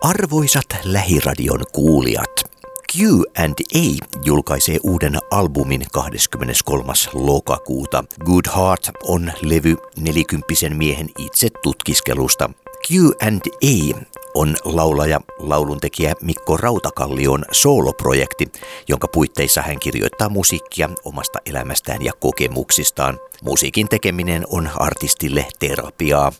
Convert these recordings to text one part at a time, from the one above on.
Arvoisat lähiradion kuulijat, Q&A julkaisee uuden albumin 23. lokakuuta. Good Heart on levy nelikymppisen miehen itse tutkiskelusta. Q&A on laulaja, lauluntekijä Mikko Rautakallion sooloprojekti, jonka puitteissa hän kirjoittaa musiikkia omasta elämästään ja kokemuksistaan. Musiikin tekeminen on artistille terapiaa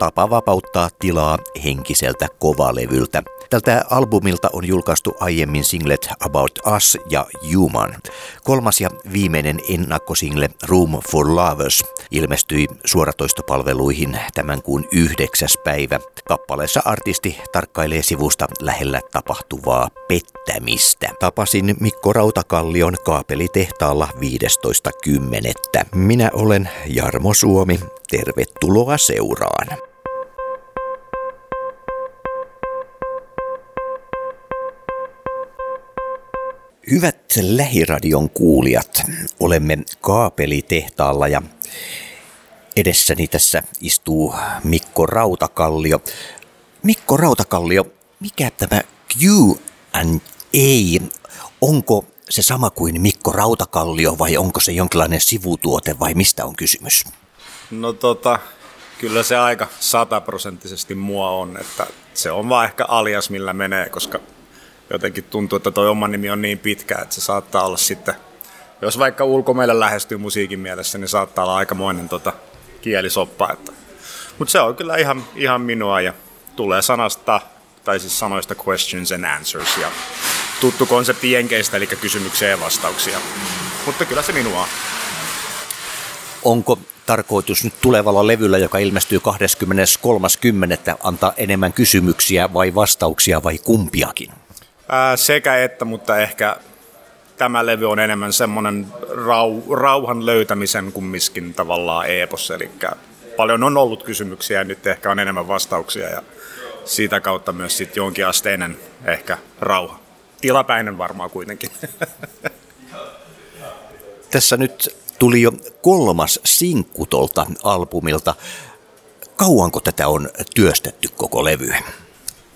tapa vapauttaa tilaa henkiseltä kovalevyltä. Tältä albumilta on julkaistu aiemmin singlet About Us ja Human. Kolmas ja viimeinen ennakkosingle Room for Lovers ilmestyi suoratoistopalveluihin tämän kuun yhdeksäs päivä. Kappaleessa artisti tarkkailee sivusta lähellä tapahtuvaa pettämistä. Tapasin Mikko Rautakallion kaapelitehtaalla 15.10. Minä olen Jarmo Suomi. Tervetuloa seuraan. Hyvät lähiradion kuulijat, olemme kaapelitehtaalla ja edessäni tässä istuu Mikko Rautakallio. Mikko Rautakallio, mikä tämä Q&A, onko se sama kuin Mikko Rautakallio vai onko se jonkinlainen sivutuote vai mistä on kysymys? No tota, kyllä se aika sataprosenttisesti mua on, että se on vaan ehkä alias millä menee, koska jotenkin tuntuu, että toi oma nimi on niin pitkä, että se saattaa olla sitten, jos vaikka ulkomeille lähestyy musiikin mielessä, niin saattaa olla aikamoinen tota, kielisoppa. Että. Mutta se on kyllä ihan, ihan minua ja tulee sanasta, tai siis sanoista questions and answers ja tuttu konsepti jenkeistä, eli kysymyksiä ja vastauksia. Mutta kyllä se minua on. Onko tarkoitus nyt tulevalla levyllä, joka ilmestyy 23.10. antaa enemmän kysymyksiä vai vastauksia vai kumpiakin? Ää, sekä että, mutta ehkä tämä levy on enemmän semmoinen rau, rauhan löytämisen kumminkin tavallaan epos, eli paljon on ollut kysymyksiä ja nyt ehkä on enemmän vastauksia ja siitä kautta myös sitten jonkinasteinen ehkä rauha. Tilapäinen varmaan kuitenkin. Tässä nyt tuli jo kolmas sinkku tuolta albumilta. Kauanko tätä on työstetty koko levy?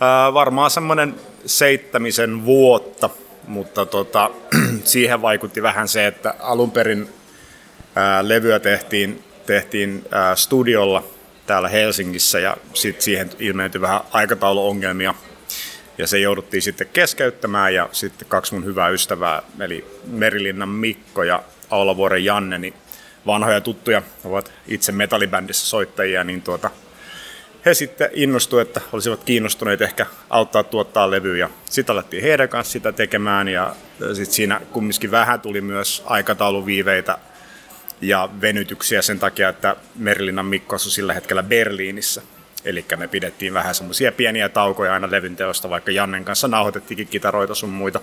Ää, varmaan semmoinen seittämisen vuotta, mutta tota, siihen vaikutti vähän se, että alun perin ää, levyä tehtiin, tehtiin ää, studiolla täällä Helsingissä ja sitten siihen ilmeentyi vähän aikatauluongelmia. Ja se jouduttiin sitten keskeyttämään ja sitten kaksi mun hyvää ystävää, eli Merilinnan Mikko ja Aulavuoren Janne, niin vanhoja tuttuja, ovat itse metallibändissä soittajia, niin tuota, he sitten innostuivat, että olisivat kiinnostuneet ehkä auttaa tuottaa levyä. Sitten alettiin heidän kanssa sitä tekemään ja sitten siinä kumminkin vähän tuli myös aikatauluviiveitä ja venytyksiä sen takia, että Merlinan Mikko asui sillä hetkellä Berliinissä. Eli me pidettiin vähän semmoisia pieniä taukoja aina levyn teosta, vaikka Jannen kanssa nauhoitettiinkin kitaroita sun muita.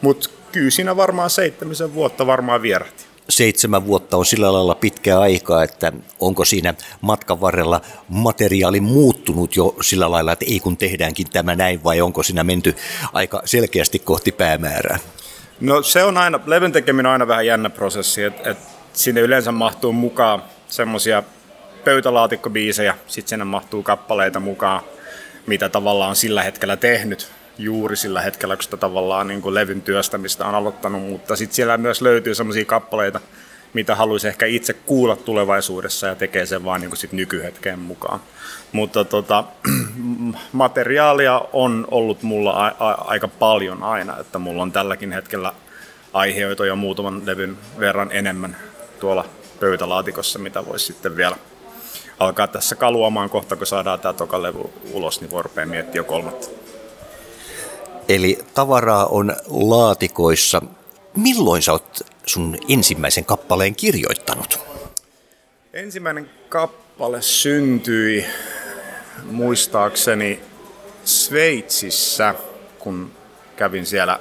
Mutta kyllä siinä varmaan seitsemisen vuotta varmaan vierähti seitsemän vuotta on sillä lailla pitkä aika, että onko siinä matkan varrella materiaali muuttunut jo sillä lailla, että ei kun tehdäänkin tämä näin, vai onko siinä menty aika selkeästi kohti päämäärää? No se on aina, levyn tekeminen on aina vähän jännä prosessi, että et sinne yleensä mahtuu mukaan semmoisia pöytälaatikkobiisejä, sitten sinne mahtuu kappaleita mukaan, mitä tavallaan on sillä hetkellä tehnyt juuri sillä hetkellä, kun sitä tavallaan niin kuin levyn työstämistä on aloittanut, mutta sitten siellä myös löytyy sellaisia kappaleita, mitä haluaisi ehkä itse kuulla tulevaisuudessa ja tekee sen vaan niin kuin sit nykyhetkeen mukaan. Mutta tota, materiaalia on ollut mulla a- a- aika paljon aina, että mulla on tälläkin hetkellä aiheita jo muutaman levyn verran enemmän tuolla pöytälaatikossa, mitä voisi sitten vielä alkaa tässä kaluamaan kohta, kun saadaan tämä toka levy ulos, niin voi miettiä jo kolmatta. Eli tavaraa on laatikoissa. Milloin sä oot sun ensimmäisen kappaleen kirjoittanut? Ensimmäinen kappale syntyi muistaakseni Sveitsissä, kun kävin siellä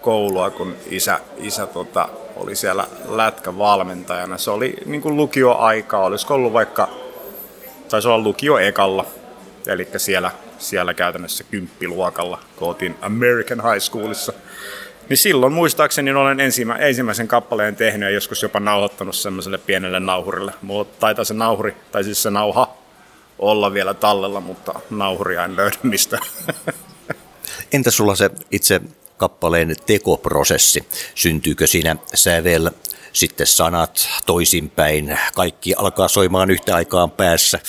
koulua, kun isä, isä tota, oli siellä lätkävalmentajana. Se oli niin kuin lukioaikaa, olisiko ollut vaikka, taisi olla lukio ekalla, eli siellä siellä käytännössä kymppiluokalla, kun oltiin American High Schoolissa. Niin silloin muistaakseni olen ensimmä, ensimmäisen kappaleen tehnyt ja joskus jopa nauhoittanut semmoiselle pienelle nauhurille. Mulla taitaa se nauhuri, tai siis se nauha, olla vielä tallella, mutta nauhuria en löydä mistä. Entä sulla se itse kappaleen tekoprosessi? Syntyykö siinä sävel, sitten sanat toisinpäin, kaikki alkaa soimaan yhtä aikaan päässä?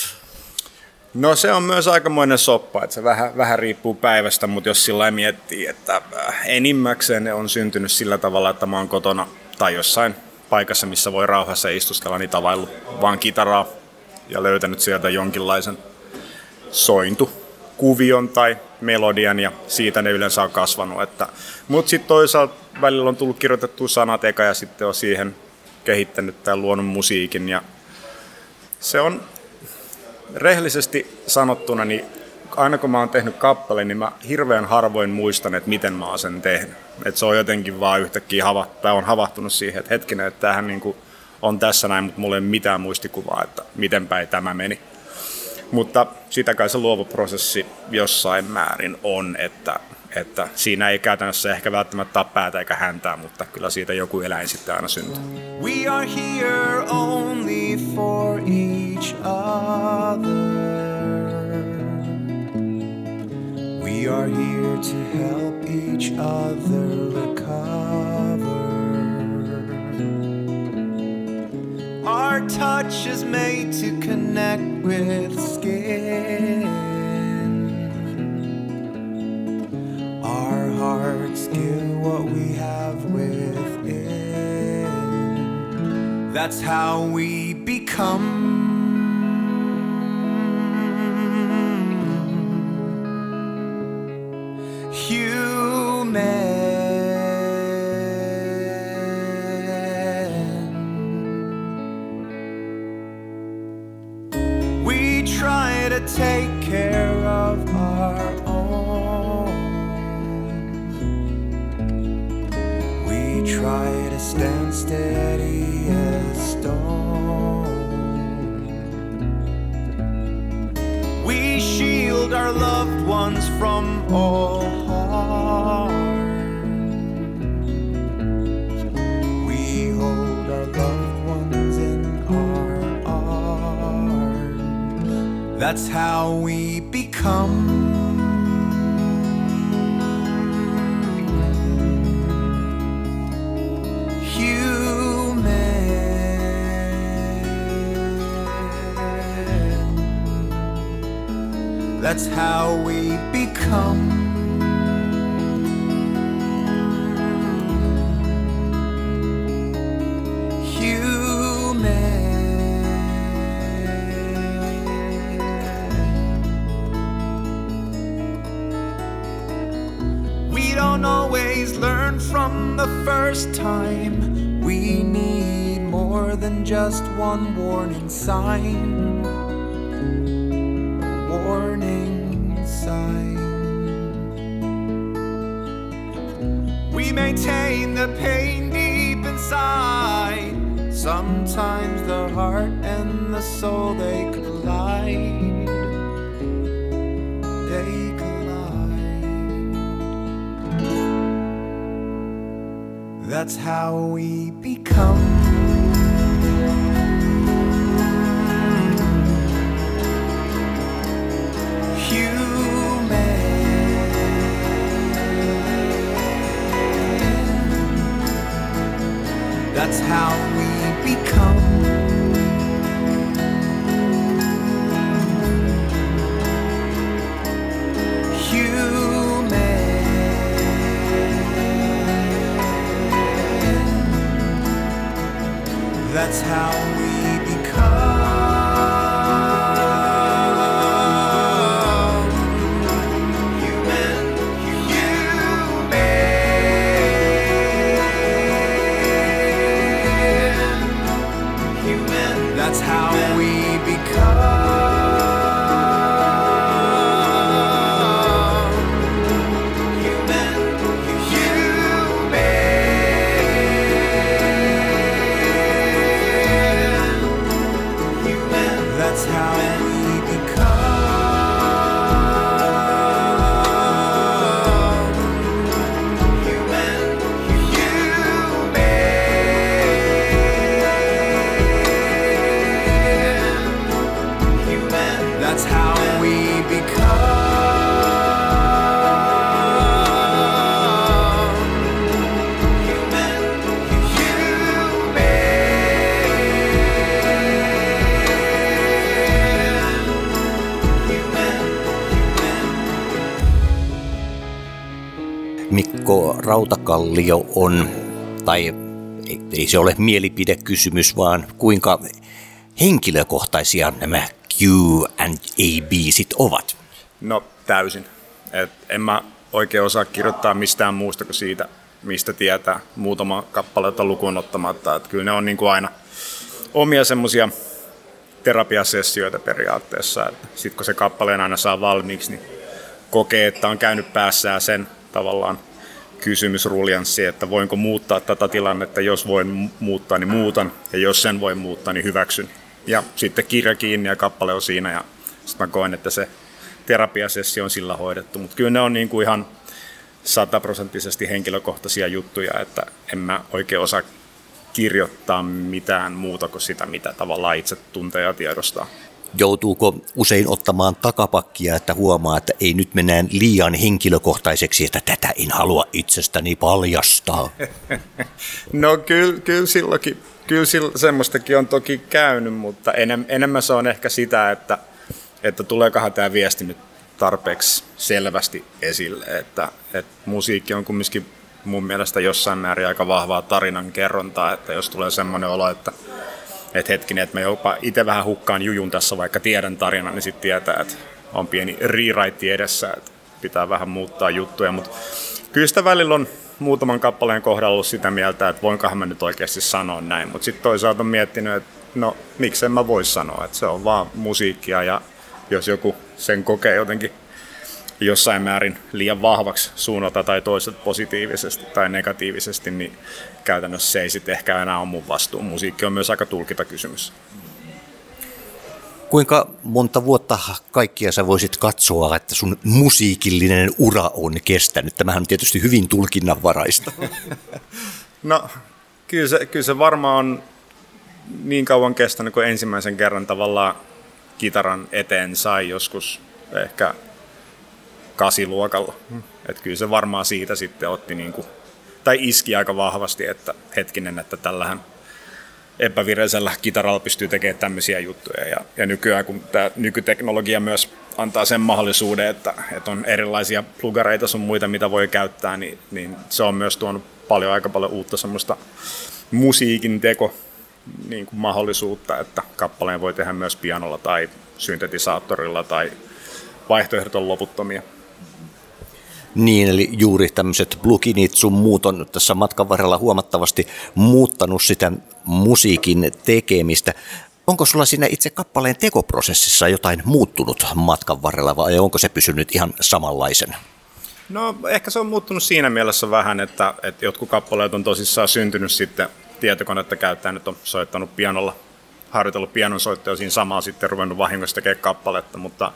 No se on myös aikamoinen soppa, että se vähän, vähän riippuu päivästä, mutta jos sillä miettii, että äh, enimmäkseen on syntynyt sillä tavalla, että mä oon kotona tai jossain paikassa, missä voi rauhassa istuskella, niin tavaillut vaan kitaraa ja löytänyt sieltä jonkinlaisen sointukuvion tai melodian ja siitä ne yleensä on kasvanut. Että, mutta sitten toisaalta välillä on tullut kirjoitettu sanat eka ja sitten on siihen kehittänyt tämän luonnon musiikin ja se on rehellisesti sanottuna, niin aina kun mä oon tehnyt kappaleen, niin mä hirveän harvoin muistan, että miten mä oon sen tehnyt. Että se on jotenkin vaan yhtäkkiä hava, on havahtunut siihen, että hetkinen, että tämähän niin on tässä näin, mutta mulla ei ole mitään muistikuvaa, että miten päin tämä meni. Mutta sitä kai se luova prosessi jossain määrin on, että, että siinä ei käytännössä ehkä välttämättä ole päätä eikä häntää, mutta kyllä siitä joku eläin sitten aina syntyy. We are here only for each other. We are here to help each other recover. Our touch is made to connect with skin. Our hearts give what we have within. That's how we become. That's how we become. Human. That's how we become. First time. We need more than just one warning sign. Warning sign. We maintain the pain deep inside. Sometimes the heart and the soul they collide. That's how we become. Human. That's how we become. That's how we Mikko Rautakallio on, tai ei se ole mielipidekysymys, vaan kuinka henkilökohtaisia nämä Q&A-biisit ovat? No täysin. Et en mä oikein osaa kirjoittaa mistään muusta kuin siitä, mistä tietää muutama kappaletta lukuun ottamatta. Et kyllä ne on niin kuin aina omia semmoisia terapiasessioita periaatteessa. Sitten kun se kappaleen aina saa valmiiksi, niin kokee, että on käynyt päässään sen tavallaan kysymysruljanssi, että voinko muuttaa tätä tilannetta, jos voin muuttaa, niin muutan, ja jos sen voi muuttaa, niin hyväksyn. Ja sitten kirja kiinni ja kappale on siinä, ja sitten mä koen, että se terapiasessio on sillä hoidettu. Mutta kyllä ne on niin kuin ihan sataprosenttisesti henkilökohtaisia juttuja, että en mä oikein osaa kirjoittaa mitään muuta kuin sitä, mitä tavallaan itse tuntee ja tiedostaa. Joutuuko usein ottamaan takapakkia, että huomaa, että ei nyt mennään liian henkilökohtaiseksi, että tätä en halua itsestäni paljastaa? no kyllä, kyllä silloinkin, kyllä semmoistakin on toki käynyt, mutta enem, enemmän se on ehkä sitä, että, että tuleekohan tämä viesti nyt tarpeeksi selvästi esille, että, että musiikki on kumminkin mun mielestä jossain määrin aika vahvaa tarinan kerrontaa, että jos tulee semmoinen olo, että, että hetkinen, että mä jopa itse vähän hukkaan jujun tässä, vaikka tiedän tarinan, niin sitten tietää, että on pieni rewrite edessä, että pitää vähän muuttaa juttuja, mutta kyllä sitä välillä on muutaman kappaleen kohdalla ollut sitä mieltä, että voinkohan mä nyt oikeasti sanoa näin, mutta sitten toisaalta on miettinyt, että no miksei mä voi sanoa, että se on vaan musiikkia ja jos joku sen kokee jotenkin jossain määrin liian vahvaksi suunnata tai toiset positiivisesti tai negatiivisesti, niin käytännössä se ei sitten ehkä enää ole mun vastuu. Musiikki on myös aika tulkita kysymys. Kuinka monta vuotta kaikkia sä voisit katsoa, että sun musiikillinen ura on kestänyt? Tämähän on tietysti hyvin tulkinnanvaraista. no, kyllä se, kyllä se varmaan on niin kauan kestänyt, kun ensimmäisen kerran tavallaan kitaran eteen sai joskus ehkä kasiluokalla. Hmm. Että kyllä se varmaan siitä sitten otti niin kuin, tai iski aika vahvasti, että hetkinen, että tällähän epävireisellä kitaralla pystyy tekemään tämmöisiä juttuja. Ja, ja nykyään, kun tämä nykyteknologia myös antaa sen mahdollisuuden, että, että on erilaisia plugareita sun muita, mitä voi käyttää, niin, niin se on myös tuonut paljon, aika paljon uutta semmoista musiikin teko niin kuin mahdollisuutta, että kappaleen voi tehdä myös pianolla tai syntetisaattorilla tai vaihtoehdot on loputtomia. Niin, eli juuri tämmöiset pluginit sun muut on tässä matkan varrella huomattavasti muuttanut sitä musiikin tekemistä. Onko sulla siinä itse kappaleen tekoprosessissa jotain muuttunut matkan varrella vai onko se pysynyt ihan samanlaisena? No ehkä se on muuttunut siinä mielessä vähän, että, että jotkut kappaleet on tosissaan syntynyt sitten tietokonetta käyttäen, nyt on soittanut pianolla, harjoitellut pianonsoittoja siinä samaa sitten ruvennut vahingossa tekemään kappaletta, mutta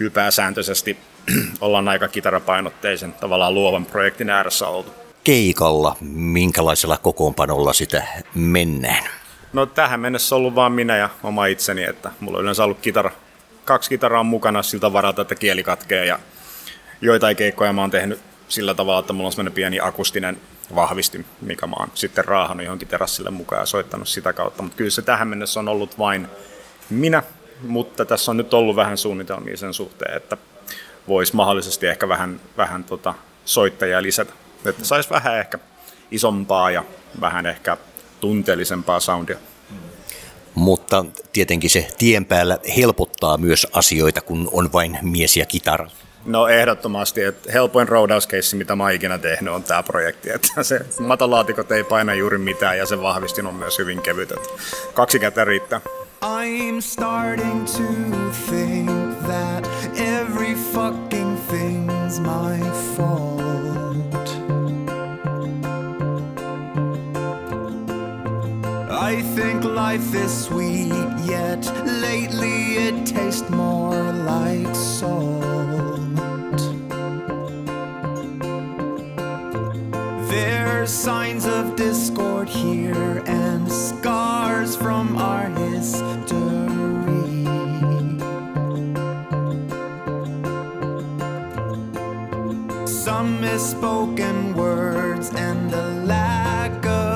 kyllä pääsääntöisesti ollaan aika kitarapainotteisen tavallaan luovan projektin ääressä oltu. Keikalla, minkälaisella kokoonpanolla sitä mennään? No tähän mennessä on ollut vain minä ja oma itseni, että mulla on yleensä ollut kitara, kaksi kitaraa mukana siltä varalta, että kieli katkee ja joitain keikkoja mä oon tehnyt sillä tavalla, että mulla on semmoinen pieni akustinen vahvistin, mikä mä oon sitten raahannut johonkin terassille mukaan ja soittanut sitä kautta. Mutta kyllä se tähän mennessä on ollut vain minä, mutta tässä on nyt ollut vähän suunnitelmia sen suhteen, että voisi mahdollisesti ehkä vähän, vähän tota soittajia lisätä. Että saisi vähän ehkä isompaa ja vähän ehkä tunteellisempaa soundia. Mutta tietenkin se tien päällä helpottaa myös asioita, kun on vain mies ja kitara. No ehdottomasti, että helpoin roudauskeissi, mitä mä ikinä tehnyt, on tämä projekti. Että se matalaatikot ei paina juuri mitään ja se vahvistin on myös hyvin kevyt. Että kaksi kättä riittää. I'm starting to think that every fucking thing's my fault. I think life is sweet, yet lately it tastes more like salt. There's signs of discord here and scars from our Some misspoken words and a lack of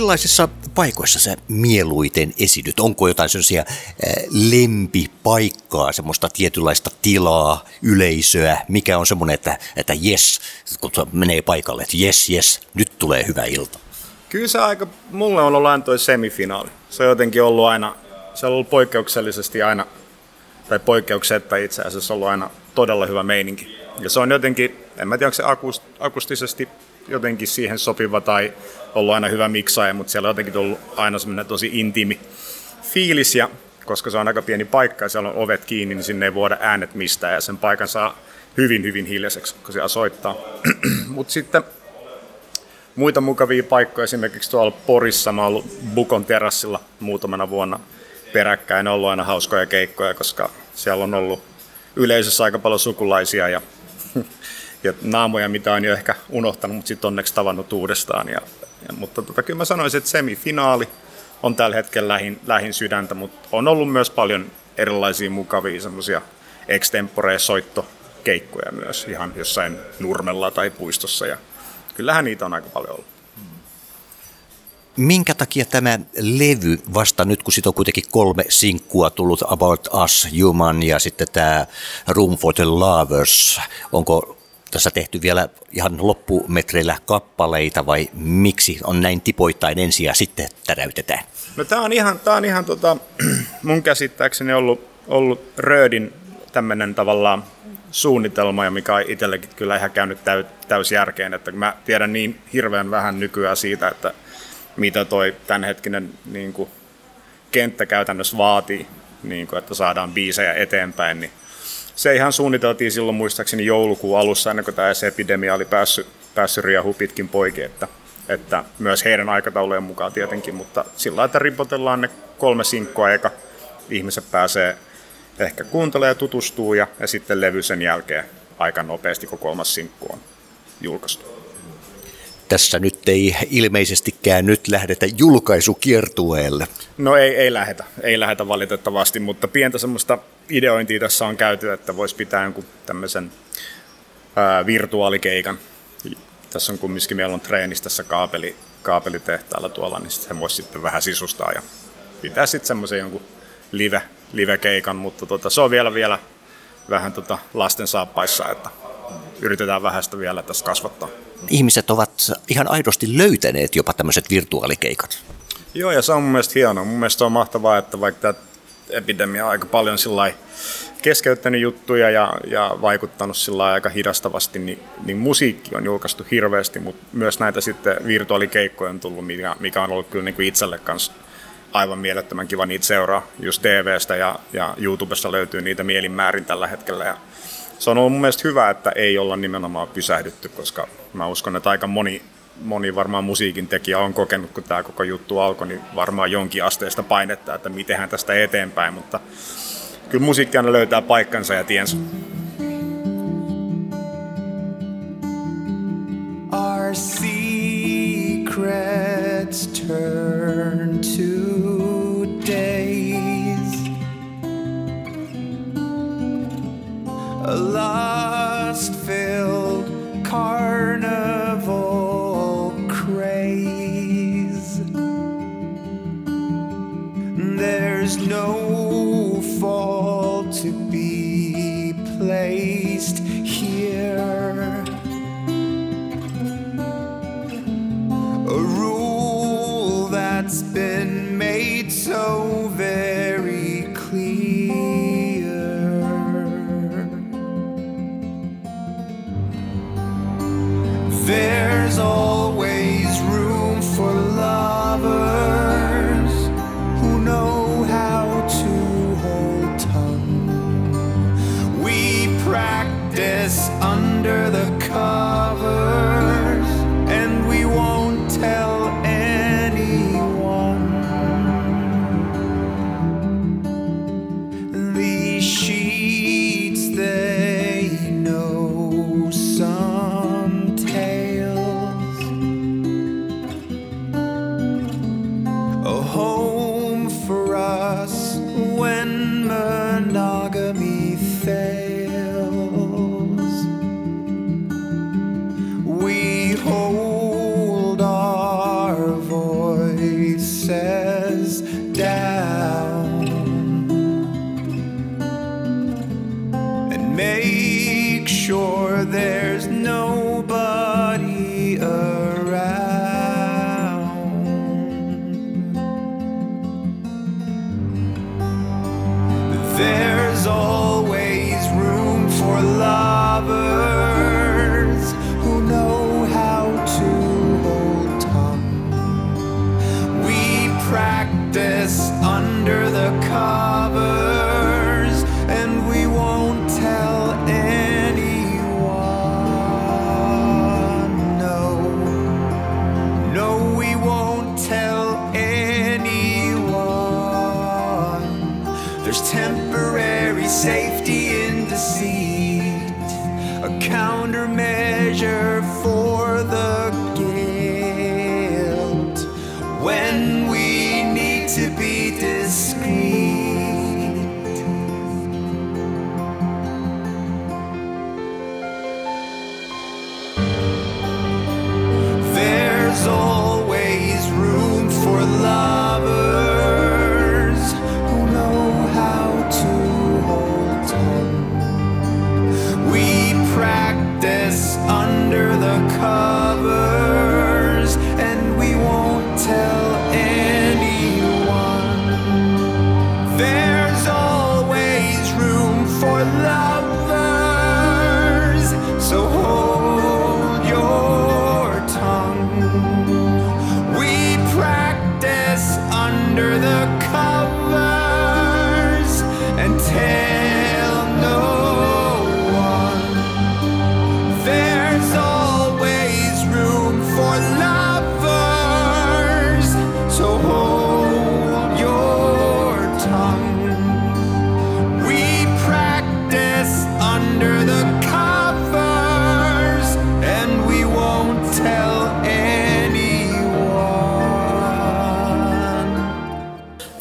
Millaisissa paikoissa sä mieluiten esityt? Onko jotain sellaisia lempipaikkaa, semmoista tietynlaista tilaa, yleisöä? Mikä on semmoinen, että, että jes, kun menee paikalle, että jes, jes, nyt tulee hyvä ilta? Kyllä se aika, mulle on ollut aina toi semifinaali. Se on jotenkin ollut aina, se on ollut poikkeuksellisesti aina, tai poikkeuksetta itse asiassa ollut aina todella hyvä meininki. Ja se on jotenkin, en mä tiedä onko se akust, akustisesti jotenkin siihen sopiva tai ollut aina hyvä miksaaja, mutta siellä on jotenkin tullut aina semmoinen tosi intiimi fiilis ja koska se on aika pieni paikka ja siellä on ovet kiinni, niin sinne ei voida äänet mistään ja sen paikan saa hyvin, hyvin hiljaiseksi, kun siellä soittaa. mutta sitten muita mukavia paikkoja, esimerkiksi tuolla Porissa mä oon ollut Bukon terassilla muutamana vuonna peräkkäin, on ollut aina hauskoja keikkoja, koska siellä on ollut yleisössä aika paljon sukulaisia ja, ja naamoja, mitä on jo ehkä unohtanut, mutta sitten onneksi tavannut uudestaan. Ja, ja, mutta tota, kyllä mä sanoisin, että semifinaali on tällä hetkellä lähin, lähin sydäntä, mutta on ollut myös paljon erilaisia mukavia semmoisia extempore soittokeikkoja myös ihan jossain nurmella tai puistossa ja kyllähän niitä on aika paljon ollut. Minkä takia tämä levy vasta nyt, kun siitä on kuitenkin kolme sinkkua tullut, About Us, Human ja sitten tämä Room for the Lovers, onko tässä tehty vielä ihan loppumetreillä kappaleita vai miksi on näin tipoittain ensin ja sitten täräytetään? No tää on ihan, tää on ihan tota, mun käsittääkseni ollut, ollut Röödin tämmöinen tavallaan suunnitelma, ja mikä on itsellekin kyllä ihan käynyt täy, täysjärkeen, että mä tiedän niin hirveän vähän nykyään siitä, että mitä toi tämänhetkinen niin kuin, kenttä käytännössä vaatii, niin kuin, että saadaan biisejä eteenpäin, niin se ihan suunniteltiin silloin muistaakseni joulukuun alussa, ennen kuin tämä epidemia oli päässyt, päässyt riahu pitkin poikin, että, että myös heidän aikataulujen mukaan tietenkin, mutta sillä että ripotellaan ne kolme sinkkoa, eka ihmiset pääsee ehkä kuuntelee ja tutustuu ja, ja sitten levy sen jälkeen aika nopeasti, kun kolmas sinkku on julkaistu. Tässä nyt ei ilmeisesti eikä nyt lähdetä julkaisukiertueelle. No ei, ei lähetä, ei lähetä valitettavasti, mutta pientä semmoista ideointia tässä on käyty, että voisi pitää jonkun tämmöisen ää, virtuaalikeikan. Tässä on kumminkin, meillä on treenissä tässä kaapeli, kaapelitehtaalla tuolla, niin sitten voisi sitten vähän sisustaa ja pitää sitten semmoisen jonkun live, live-keikan, mutta tota, se on vielä, vielä vähän tota lasten saappaissa, että yritetään vähän sitä vielä tässä kasvattaa. Ihmiset ovat ihan aidosti löytäneet jopa tämmöiset virtuaalikeikat. Joo, ja se on mun mielestä hienoa. Mun mielestä on mahtavaa, että vaikka tämä epidemia on aika paljon sillä keskeyttänyt juttuja ja, ja vaikuttanut sillä aika hidastavasti, niin, niin musiikki on julkaistu hirveästi, mutta myös näitä sitten virtuaalikeikkoja on tullut, mikä, mikä on ollut kyllä niin kuin itselle kanssa aivan mielettömän kiva niitä seuraa. Just TVstä ja, ja YouTubesta löytyy niitä mielinmäärin tällä hetkellä. Ja se on ollut mun mielestä hyvä, että ei olla nimenomaan pysähdytty, koska mä uskon, että aika moni, moni varmaan musiikin tekijä on kokenut, kun tämä koko juttu alkoi, niin varmaan jonkin asteesta painetta, että mitenhän tästä eteenpäin, mutta kyllä musiikki aina löytää paikkansa ja tiensä. Our secrets turn to There's all make sure there's nobody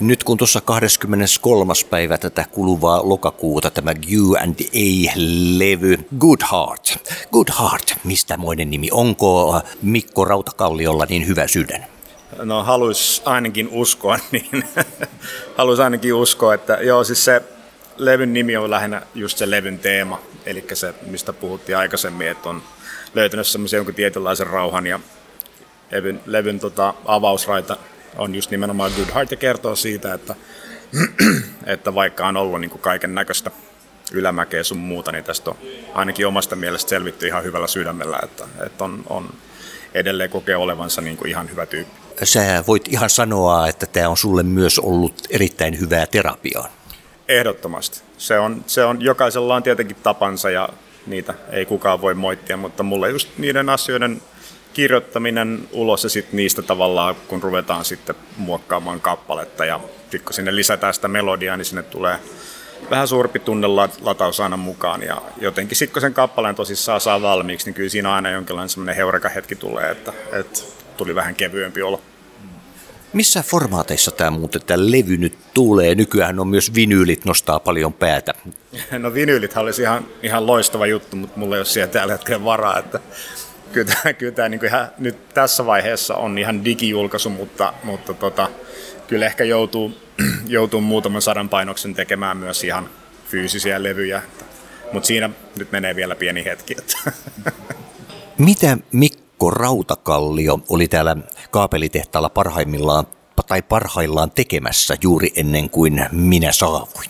Nyt kun tuossa 23. päivä tätä kuluvaa lokakuuta tämä Q&A-levy Good Heart. Good Heart, mistä moinen nimi? Onko Mikko Rautakalliolla niin hyvä sydän? No haluais ainakin uskoa, niin haluais ainakin uskoa, että joo siis se levyn nimi on lähinnä just se levyn teema, eli se mistä puhuttiin aikaisemmin, että on löytänyt semmoisen jonkun tietynlaisen rauhan ja levyn, levyn tota, avausraita on just nimenomaan Good Heart ja kertoo siitä, että, että vaikka on ollut niin kaiken näköistä ylämäkeä sun muuta, niin tästä on ainakin omasta mielestä selvitty ihan hyvällä sydämellä, että, että on, on edelleen kokee olevansa niin kuin ihan hyvä tyyppi. Sä voit ihan sanoa, että tämä on sulle myös ollut erittäin hyvää terapiaa. Ehdottomasti. Se on, se on, jokaisella on tietenkin tapansa ja niitä ei kukaan voi moittia, mutta mulle just niiden asioiden kirjoittaminen ulos ja sitten niistä tavallaan, kun ruvetaan sitten muokkaamaan kappaletta ja sitten kun sinne lisätään sitä melodiaa, niin sinne tulee vähän suurempi tunnelataus aina mukaan ja jotenkin sitten kun sen kappaleen tosissaan saa valmiiksi, niin kyllä siinä aina jonkinlainen semmoinen heureka hetki tulee, että, että tuli vähän kevyempi olo. Missä formaateissa tämä muuten tämä levy nyt tulee? Nykyään on myös vinyylit nostaa paljon päätä. No vinyylit olisi ihan, ihan loistava juttu, mutta mulla ei ole siellä tällä hetkellä varaa, että kyllä tämä, kyllä tämä niin ihan, nyt tässä vaiheessa on ihan digijulkaisu, mutta, mutta tota, kyllä ehkä joutuu, joutuu muutaman sadan painoksen tekemään myös ihan fyysisiä levyjä. Mutta siinä nyt menee vielä pieni hetki. Että. Mitä Mikko Rautakallio oli täällä kaapelitehtaalla parhaimmillaan tai parhaillaan tekemässä juuri ennen kuin minä saavuin?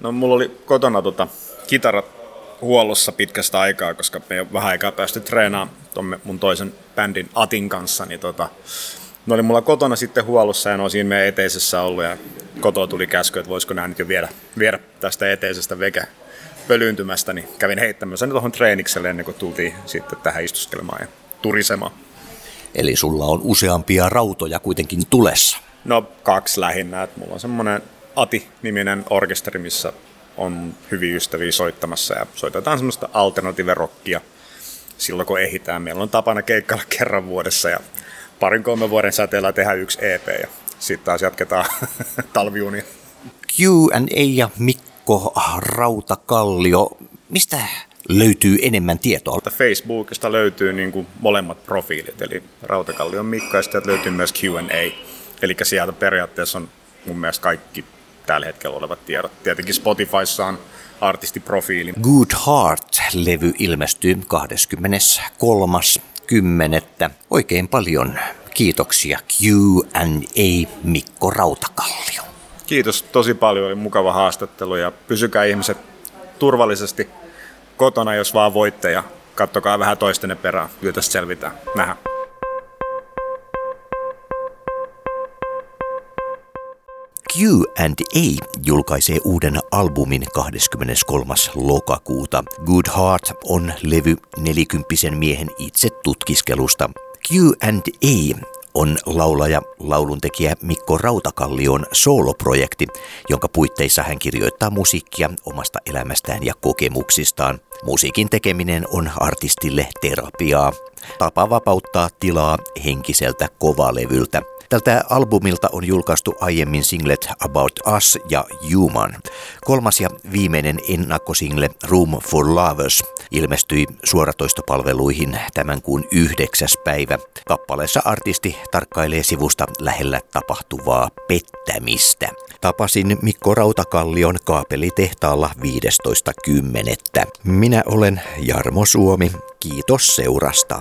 No mulla oli kotona tota, kitarat huollossa pitkästä aikaa, koska me ei ole vähän aikaa päästy treenaamaan ton mun toisen bändin Atin kanssa, niin tota, ne oli mulla kotona sitten huollossa ja ne on siinä meidän eteisessä ollut ja kotoa tuli käsky, että voisiko nämä nyt jo viedä, viedä tästä eteisestä veke pölyyntymästä, niin kävin heittämässä ne tuohon treenikselle ennen kuin tultiin sitten tähän istuskelemaan ja turisemaan. Eli sulla on useampia rautoja kuitenkin tulessa. No kaksi lähinnä, että mulla on semmoinen Ati-niminen orkesteri, missä on hyviä ystäviä soittamassa ja soitetaan semmoista alternatiiverokkia silloin kun ehitään. Meillä on tapana keikkailla kerran vuodessa ja parin kolmen vuoden säteellä tehdä yksi EP ja sitten taas jatketaan talviunia. Q&A ja Mikko Rautakallio, mistä löytyy enemmän tietoa? Facebookista löytyy niin kuin molemmat profiilit, eli Rautakallion Mikko ja sitten löytyy myös Q&A. Eli sieltä periaatteessa on mun mielestä kaikki tällä hetkellä olevat tiedot. Tietenkin Spotifyssa on artistiprofiili. Good Heart-levy ilmestyy 23.10. Oikein paljon kiitoksia Q&A Mikko Rautakallio. Kiitos tosi paljon, oli mukava haastattelu ja pysykää ihmiset turvallisesti kotona, jos vaan voitte ja kattokaa vähän toistenne perään. Kyllä tästä selvitään. Nähdään. Q&A julkaisee uuden albumin 23. lokakuuta. Good Heart on levy nelikymppisen miehen itse tutkiskelusta. Q&A on laulaja, lauluntekijä Mikko Rautakallion sooloprojekti, jonka puitteissa hän kirjoittaa musiikkia omasta elämästään ja kokemuksistaan. Musiikin tekeminen on artistille terapiaa, tapa vapauttaa tilaa henkiseltä kovalevyltä. Tältä albumilta on julkaistu aiemmin singlet About Us ja Human. Kolmas ja viimeinen ennakkosingle Room for Lovers ilmestyi suoratoistopalveluihin tämän kuun yhdeksäs päivä. Kappaleessa artisti tarkkailee sivusta lähellä tapahtuvaa pettämistä. Tapasin Mikko Rautakallion kaapelitehtaalla 15.10. Minä olen Jarmo Suomi. Kiitos seurasta.